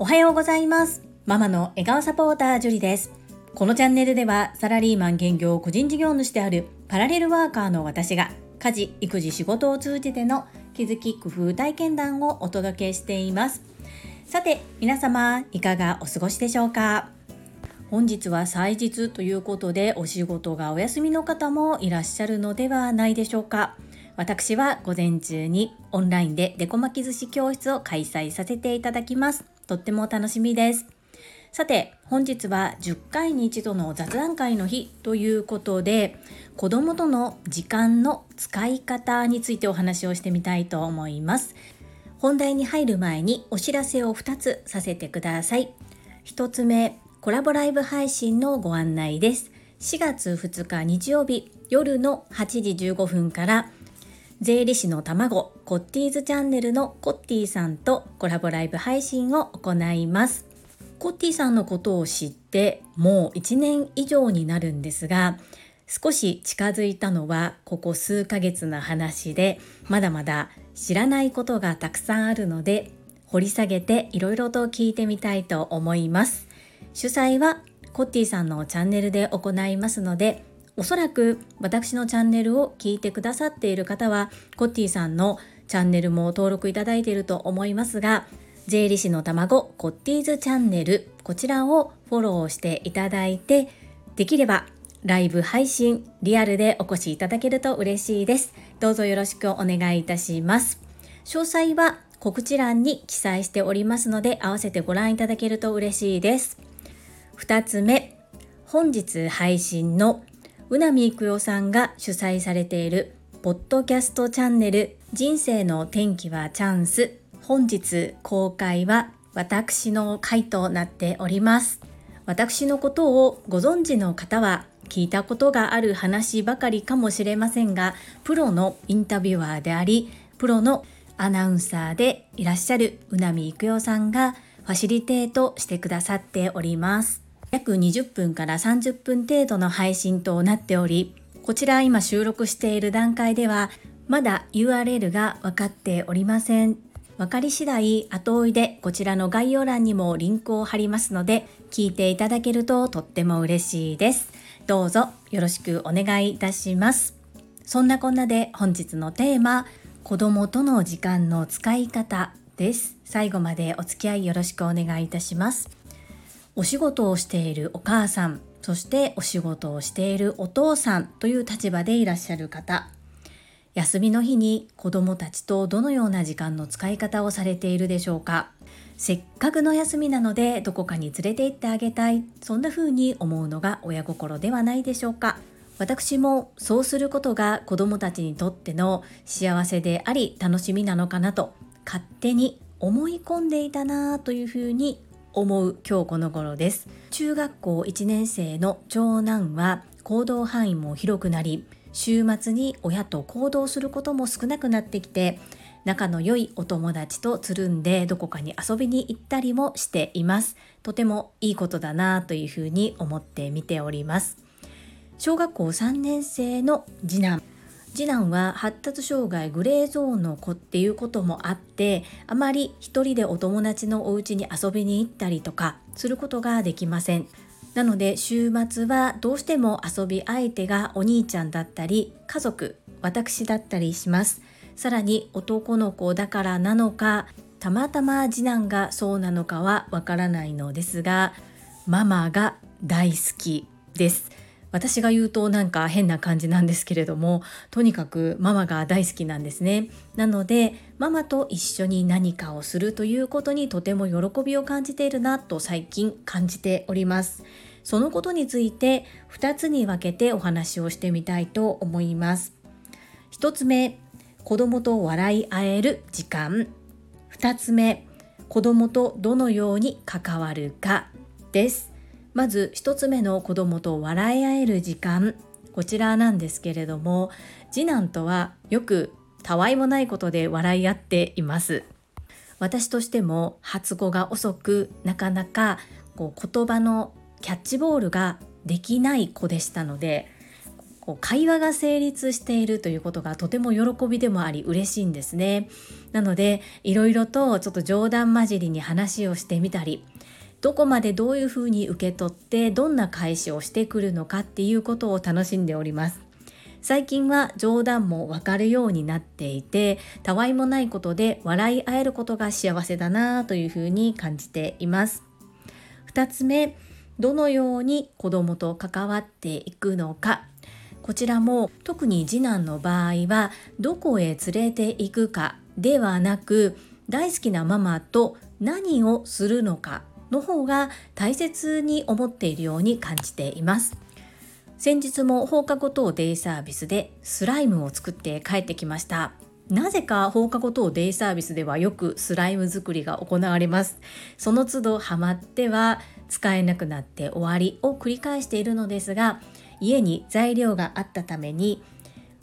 おはようございます。ママの笑顔サポータージュリです。このチャンネルではサラリーマン兼業個人事業主であるパラレルワーカーの私が家事育児仕事を通じての気づき工夫体験談をお届けしています。さて皆様いかがお過ごしでしょうか？本日は祭日ということでお仕事がお休みの方もいらっしゃるのではないでしょうか？私は午前中にオンラインでデコ巻き寿司教室を開催させていただきます。とっても楽しみです。さて本日は10回に一度の雑談会の日ということで子供との時間の使い方についてお話をしてみたいと思います。本題に入る前にお知らせを2つさせてください。1つ目コラボライブ配信のご案内です。4月2日日曜日夜の8時15分から税理士の卵コッティーズチャンネルのコッティさんとコラボライブ配信を行います。コッティさんのことを知ってもう1年以上になるんですが少し近づいたのはここ数ヶ月の話でまだまだ知らないことがたくさんあるので掘り下げていろいろと聞いてみたいと思います。主催はコッティさんのチャンネルで行いますのでおそらく私のチャンネルを聞いてくださっている方はコッティさんのチャンネルも登録いただいていると思いますが税理士の卵コッティーズチャンネルこちらをフォローしていただいてできればライブ配信リアルでお越しいただけると嬉しいです。どうぞよろしくお願いいたします。詳細は告知欄に記載しておりますので合わせてご覧いただけると嬉しいです。2つ目本日配信のうなみいくよさんが主催されているポッドキャストチャンネル人生の天気はチャンス。本日公開は私の回となっております。私のことをご存知の方は聞いたことがある話ばかりかもしれませんがプロのインタビュアーでありプロのアナウンサーでいらっしゃるうなみいくよさんがファシリテートしてくださっております。約20分から30分程度の配信となっており、こちら今収録している段階では、まだ URL が分かっておりません。分かり次第後追いでこちらの概要欄にもリンクを貼りますので、聞いていただけるととっても嬉しいです。どうぞよろしくお願いいたします。そんなこんなで本日のテーマ、子供との時間の使い方です。最後までお付き合いよろしくお願いいたします。お仕事をしているお母さんそしてお仕事をしているお父さんという立場でいらっしゃる方。休みの日に子どもたちとどのような時間の使い方をされているでしょうか。せっかくの休みなのでどこかに連れて行ってあげたい。そんな風に思うのが親心ではないでしょうか。私もそうすることが子どもたちにとっての幸せであり楽しみなのかなと勝手に思い込んでいたなというふうに思う今日この頃です。中学校1年生の長男は行動範囲も広くなり週末に親と行動することも少なくなってきて仲の良いお友達とつるんでどこかに遊びに行ったりもしています。とてもいいことだなというふうに思って見ております。小学校3年生の次男。次男は発達障害グレーゾーンの子っていうこともあってあまり一人でお友達のお家に遊びに行ったりとかすることができません。なので週末はどうしても遊び相手がお兄ちゃんだったり家族私だったりします。さらに男の子だからなのかたまたま次男がそうなのかはわからないのですがママが大好きです。私が言うとなんか変な感じなんですけれどもとにかくママが大好きなんですね。なのでママと一緒に何かをするということにとても喜びを感じているなと最近感じております。そのことについて2つに分けてお話をしてみたいと思います。1つ目子供と笑い合える時間。2つ目子供とどのように関わるかです。まず1つ目の子供と笑い合える時間こちらなんですけれども次男とはよくたわいもないことで笑い合っています私としても発語が遅くなかなかこう言葉のキャッチボールができない子でしたのでこう会話が成立しているということがとても喜びでもあり嬉しいんですね。なのでいろいろとちょっと冗談交じりに話をしてみたりどこまでどういうふうに受け取ってどんな返しをしてくるのかっていうことを楽しんでおります。最近は冗談もわかるようになっていてたわいもないことで笑い合えることが幸せだなというふうに感じています。2つ目どのように子供と関わっていくのかこちらも特に次男の場合はどこへ連れて行くかではなく大好きなママと何をするのかの方が大切に思っているように感じています。先日も放課後等デイサービスでスライムを作って帰ってきました。なぜか放課後等デイサービスではよくスライム作りが行われます。その都度ハマっては使えなくなって終わりを繰り返しているのですが家に材料があったために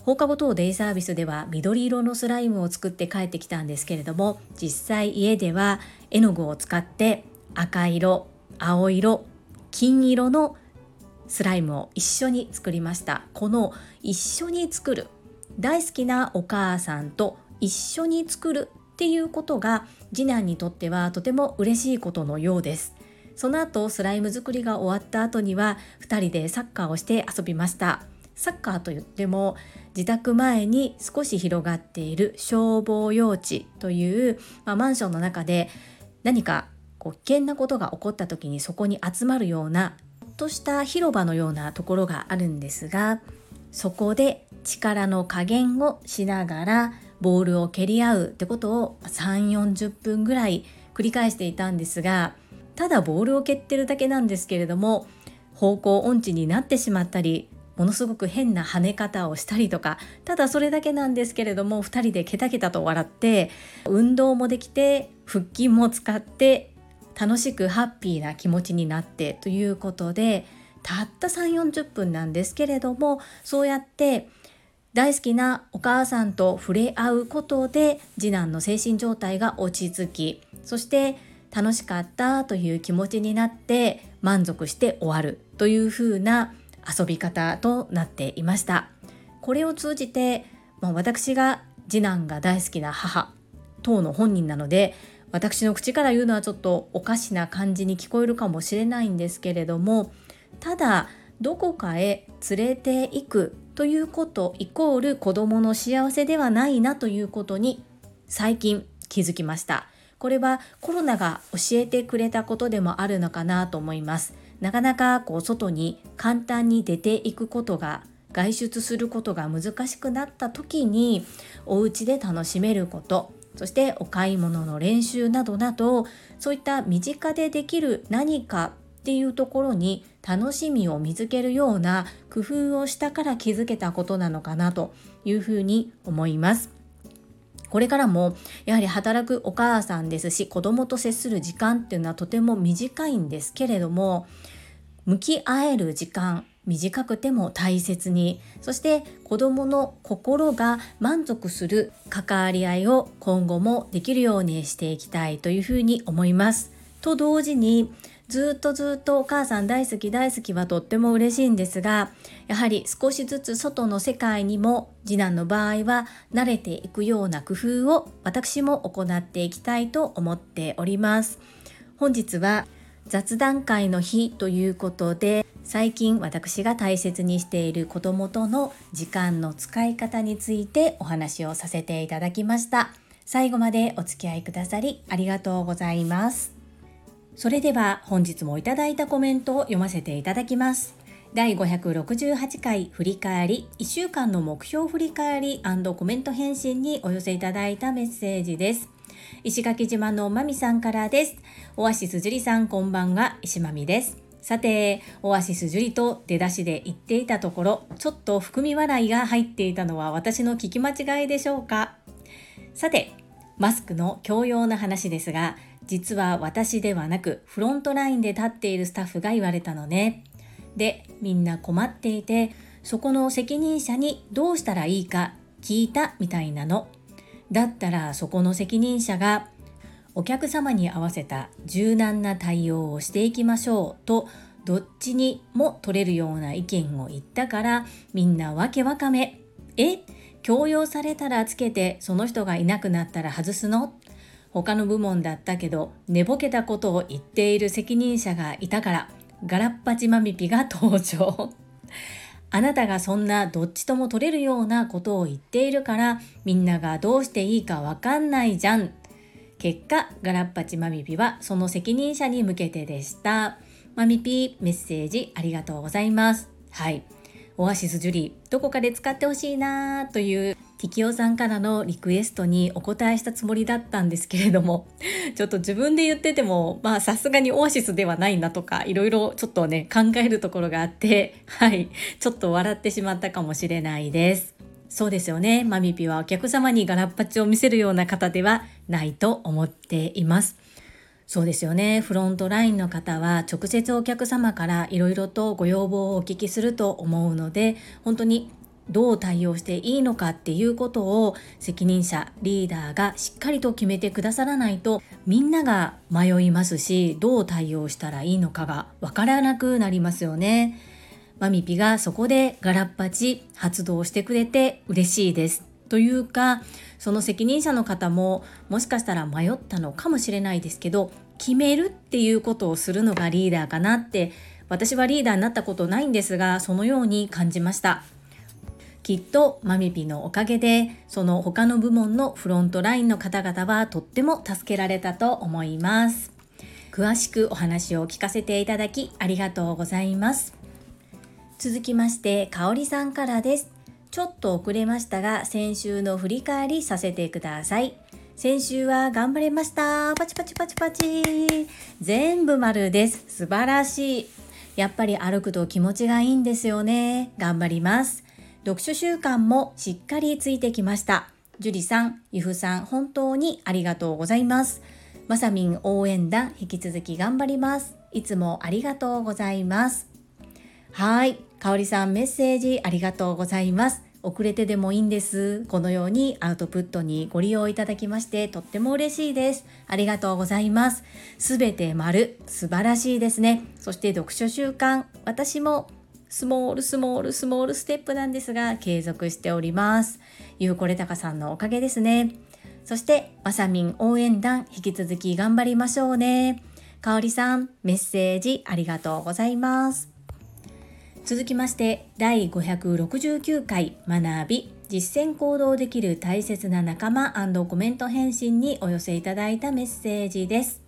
放課後等デイサービスでは緑色のスライムを作って帰ってきたんですけれども実際家では絵の具を使って赤色青色金色のスライムを一緒に作りました。この一緒に作る大好きなお母さんと一緒に作るっていうことが次男にとってはとても嬉しいことのようです。その後スライム作りが終わった後には2人でサッカーをして遊びました。サッカーといっても自宅前に少し広がっている消防用地という、まあ、マンションの中で何かこう危険なことが起こった時にそこに集まるようなちょっとした広場のようなところがあるんですがそこで力の加減をしながらボールを蹴り合うってことを3 4 0分ぐらい繰り返していたんですがただボールを蹴ってるだけなんですけれども方向音痴になってしまったりものすごく変な跳ね方をしたりとかただそれだけなんですけれども2人でケタケタと笑って運動もできて腹筋も使って楽しくハッピーな気持ちになってということでたった3 4 0分なんですけれどもそうやって大好きなお母さんと触れ合うことで次男の精神状態が落ち着きそして楽しかったという気持ちになって満足して終わるというふうな遊び方となっていました。これを通じて、まあ、私が次男が大好きな母等の本人なので私の口から言うのはちょっとおかしな感じに聞こえるかもしれないんですけれどもただどこかへ連れて行くということイコール子どもの幸せではないなということに最近気づきました。これはコロナが教えてくれたことでもあるのかなと思います。なかなかこう外に簡単に出ていくことが外出することが難しくなった時にお家で楽しめること。そしてお買い物の練習などなどそういった身近でできる何かっていうところに楽しみを見つけるような工夫をしたから気づけたことなのかなというふうに思います。これからもやはり働くお母さんですし子供と接する時間っていうのはとても短いんですけれども向き合える時間短くても大切にそして子どもの心が満足する関わり合いを今後もできるようにしていきたいというふうに思います。と同時にずっとずっとお母さん大好き大好きはとっても嬉しいんですがやはり少しずつ外の世界にも次男の場合は慣れていくような工夫を私も行っていきたいと思っております本日は雑談会の日ということで最近私が大切にしている子供との時間の使い方についてお話をさせていただきました最後までお付き合いくださりありがとうございますそれでは本日もいただいたコメントを読ませていただきます。第568回振り返り1週間の目標振り返りコメント返信にお寄せいただいたメッセージです。石垣島のまみさんからです。オアシス樹里さんこんばんは、石まみです。さて、オアシス樹里と出だしで言っていたところ、ちょっと含み笑いが入っていたのは私の聞き間違いでしょうか？さて、マスクの共用な話ですが、実は私ではなくフロントラインで立っているスタッフが言われたのね。で、みんな困っていて、そこの責任者にどうしたらいいか聞いたみたいなの。だったらそこの責任者がお客様に合わせた柔軟な対応をしていきましょうとどっちにも取れるような意見を言ったからみんなわけわかめ。え強要されたらつけてその人がいなくなったら外すの？他の部門だったけど寝ぼけたことを言っている責任者がいたからガラッパチマミピが登場。あなたがそんなどっちとも取れるようなことを言っているからみんながどうしていいかわかんないじゃん。結果、ガラッパチマミピはその責任者に向けてでした。マミピメッセージありがとうございます。はい。オアシスジュリー、どこかで使ってほしいなというティキオさんからのリクエストにお答えしたつもりだったんですけれども、ちょっと自分で言ってても、まあさすがにオアシスではないなとか、いろいろちょっとね、考えるところがあって、はい、ちょっと笑ってしまったかもしれないです。そうですよね。マミピはお客様にガラッパチを見せるような方ではないと思っています。そうですよね。フロントラインの方は直接お客様からいろいろとご要望をお聞きすると思うので、本当にどう対応していいのかっていうことを責任者リーダーがしっかりと決めてくださらないとみんなが迷いますしどう対応したらいいのかがわからなくなりますよね。マミピがそこでガラッパチ発動してくれて嬉しいです。というかその責任者の方ももしかしたら迷ったのかもしれないですけど決めるっていうことをするのがリーダーかなって私はリーダーになったことないんですがそのように感じました。きっとマミピのおかげでその他の部門のフロントラインの方々はとっても助けられたと思います。詳しくお話を聞かせていただきありがとうございます。続きましてかおりさんからですちょっと遅れましたが先週の振り返りさせてください先週は頑張れました。パチパチパチパチ。全部丸です。素晴らしい。やっぱり歩くと気持ちがいいんですよね。頑張ります。読書習慣もしっかりついてきました。樹里さん、ゆふさん、本当にありがとうございます。まさみん応援団、引き続き頑張ります。いつもありがとうございます。はい。かおりさん、メッセージありがとうございます。遅れてでもいいんです。このようにアウトプットにご利用いただきましてとっても嬉しいです。ありがとうございます。すべて丸、素晴らしいですね。そして読書習慣、私もスモールスモールスモールステップなんですが継続しております。ゆうこれたかさんのおかげですね。そしてまさみん応援団引き続き頑張りましょうね。かおりさんメッセージありがとうございます。続きまして第569回学び実践行動できる大切な仲間コメント返信にお寄せいただいたメッセージです。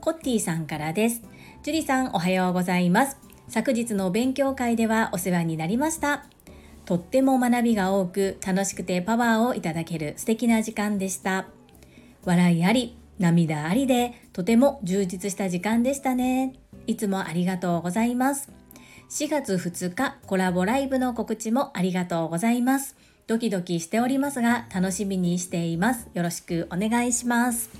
コッティさんからです。ジュリさんおはようございます。昨日の勉強会ではお世話になりました。とっても学びが多く楽しくてパワーをいただける素敵な時間でした。笑いあり涙ありでとても充実した時間でしたね。いつもありがとうございます。4月2日コラボライブの告知もありがとうございます。ドキドキしておりますが楽しみにしています。よろしくお願いします。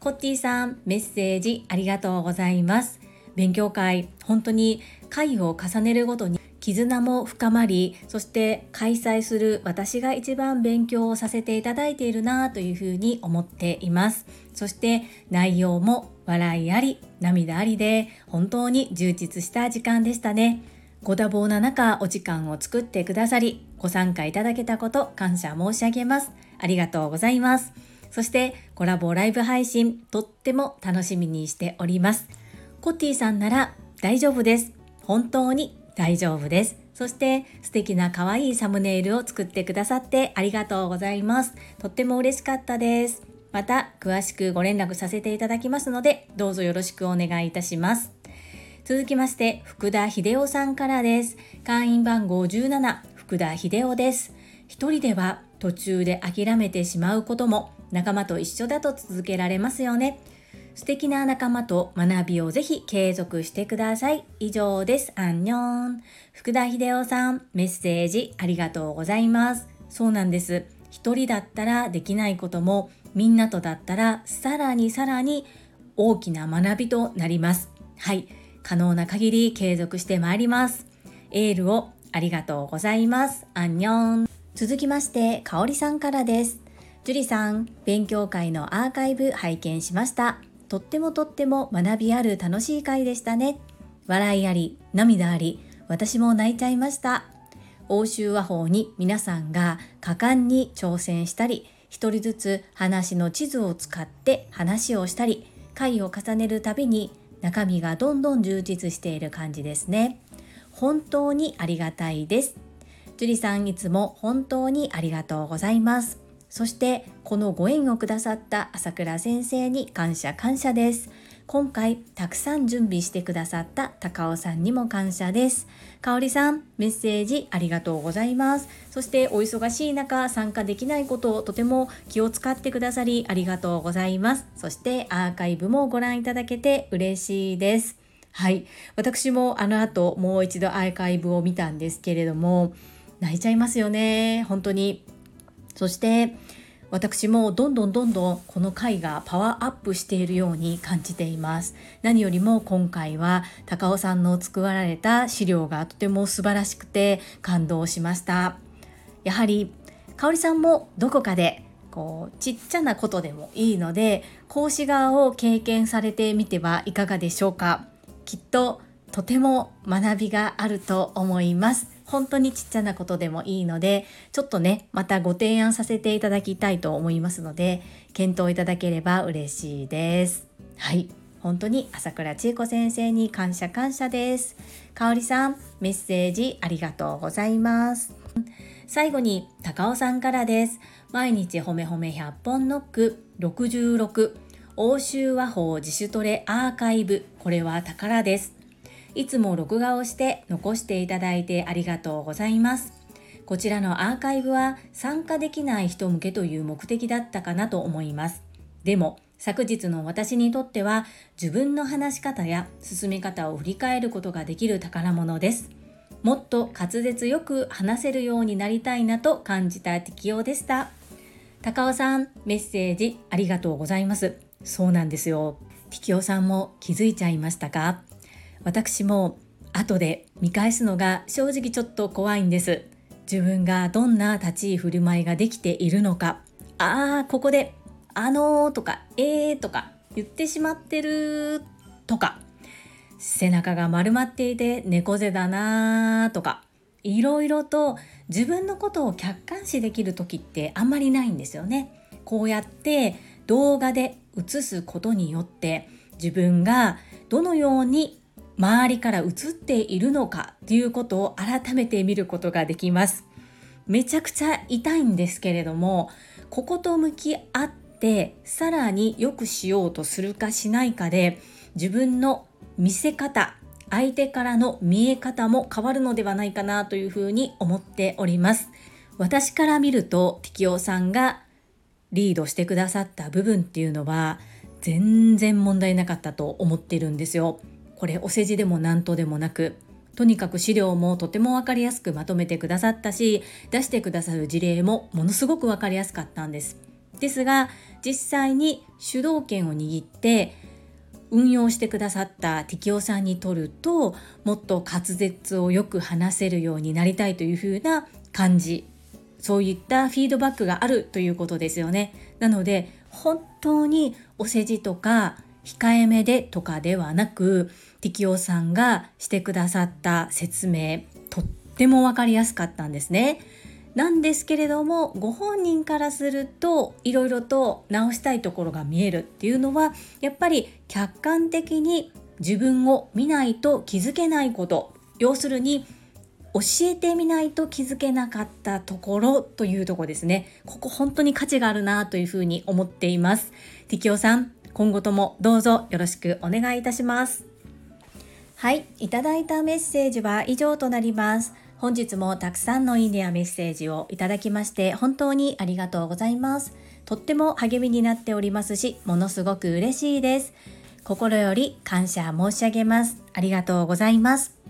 コッティさん、メッセージありがとうございます。勉強会、本当に会を重ねるごとに絆も深まり、そして開催する私が一番勉強をさせていただいているなというふうに思っています。そして内容も笑いあり、涙ありで本当に充実した時間でしたね。ご多忙な中お時間を作ってくださり、ご参加いただけたこと感謝申し上げます。ありがとうございます。そしてコラボライブ配信とっても楽しみにしております。コッティさんなら大丈夫です。本当に大丈夫です。そして素敵な可愛いサムネイルを作ってくださってありがとうございます。とっても嬉しかったです。また詳しくご連絡させていただきますので、どうぞよろしくお願いいたします。続きまして、福田秀夫さんからです。会員番号17、福田秀夫です。一人では途中で諦めてしまうことも仲間と一緒だと続けられますよね。素敵な仲間と学びをぜひ継続してください。以上です。アンニョン。福田秀夫さん、メッセージありがとうございます。そうなんです。一人だったらできないことも、みんなとだったらさらにさらに大きな学びとなります。はい。可能な限り継続してまいります。エールをありがとうございます。アンニョン。続きまして、かおりさんからです。樹里さん、勉強会のアーカイブ拝見しました。とってもとっても学びある楽しい回でしたね。笑いあり涙あり私も泣いちゃいました欧州和法に皆さんが果敢に挑戦したり一人ずつ話の地図を使って話をしたり回を重ねるたびに中身がどんどん充実している感じですね。本当にありがたいです。樹里さんいつも本当にありがとうございます。そしてこのご縁をくださった朝倉先生に感謝感謝です。今回たくさん準備してくださった高尾さんにも感謝です。かおりさん、メッセージありがとうございます。そしてお忙しい中参加できないことをとても気を使ってくださりありがとうございます。そしてアーカイブもご覧いただけて嬉しいです。はい。私もあの後もう一度アーカイブを見たんですけれども、泣いちゃいますよね。本当に。そして、私もどんどんどんどんこの回がパワーアップしているように感じています。何よりも今回は高尾さんの作られた資料がとても素晴らしくて感動しました。やはり香里さんもどこかでこうちっちゃなことでもいいので講師側を経験されてみてはいかがでしょうか。きっととても学びがあると思います。本当にちっちゃなことでもいいので、ちょっとね、またご提案させていただきたいと思いますので、検討いただければ嬉しいです。はい。本当に朝倉千恵子先生に感謝感謝です。かおりさん、メッセージありがとうございます。最後に高尾さんからです。毎日ほめほめ100本ノック66欧州和法自主トレアーカイブこれは宝です。いつも録画をして残していただいてありがとうございます。こちらのアーカイブは参加できない人向けという目的だったかなと思います。でも、昨日の私にとっては自分の話し方や進め方を振り返ることができる宝物です。もっと滑舌よく話せるようになりたいなと感じた適用でした。高尾さん、メッセージありがとうございます。そうなんですよ。適応さんも気づいちゃいましたか？私も後で見返すのが正直ちょっと怖いんです。自分がどんな立ち居振る舞いができているのか。ああここで「あのー」とか「えー」とか言ってしまってるとか。背中が丸まっていて猫背だなとか。いろいろと自分のことを客観視できる時ってあんまりないんですよね。こうやって動画で映すことによって自分がどのように周りから映っているのかということを改めて見ることができます。めちゃくちゃ痛いんですけれども、ここと向き合ってさらに良くしようとするかしないかで自分の見せ方、相手からの見え方も変わるのではないかなというふうに思っております。私から見ると適応さんがリードしてくださった部分っていうのは全然問題なかったと思っているんですよ。これお世辞でも何とでもなくとにかく資料もとても分かりやすくまとめてくださったし出してくださる事例もものすごく分かりやすかったんです。ですが実際に主導権を握って運用してくださった適応さんにとるともっと滑舌をよく話せるようになりたいというふうな感じ。そういったフィードバックがあるということですよね。なので本当にお世辞とか控えめでとかではなく適応さんがしてくださった説明とっても分かりやすかったんですね。なんですけれどもご本人からするといろいろと直したいところが見えるっていうのはやっぱり客観的に自分を見ないと気づけないこと。要するに教えてみないと気づけなかったところというとこですね。ここ本当に価値があるなというふうに思っています。適応さん今後ともどうぞよろしくお願いいたしますはい、いただいたメッセージは以上となります。本日もたくさんのいいねやメッセージをいただきまして本当にありがとうございます。とっても励みになっておりますし、ものすごく嬉しいです。心より感謝申し上げます。ありがとうございます。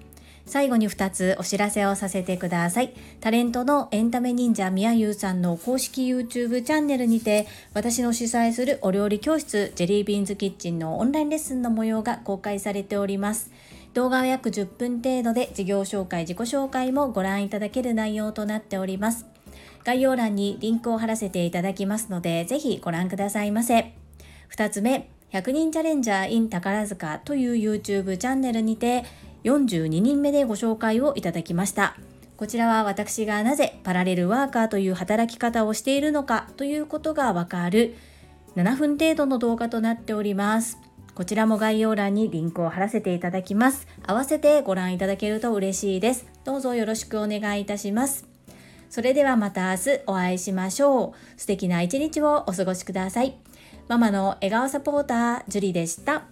最後に2つお知らせをさせてください。タレントのエンタメ忍者みやゆうさんの公式 YouTube チャンネルにて私の主催するお料理教室ジェリービーンズキッチンのオンラインレッスンの模様が公開されております。動画は約10分程度で事業紹介、自己紹介もご覧いただける内容となっております。概要欄にリンクを貼らせていただきますので、ぜひご覧くださいませ。2つ目、100人チャレンジャー in 宝塚という YouTube チャンネルにて42人目でご紹介をいただきました。こちらは私がなぜパラレルワーカーという働き方をしているのかということがわかる7分程度の動画となっております。こちらも概要欄にリンクを貼らせていただきます。合わせてご覧いただけると嬉しいです。どうぞよろしくお願いいたします。それではまた明日お会いしましょう。素敵な一日をお過ごしください。ママの笑顔サポーター、ジュリでした。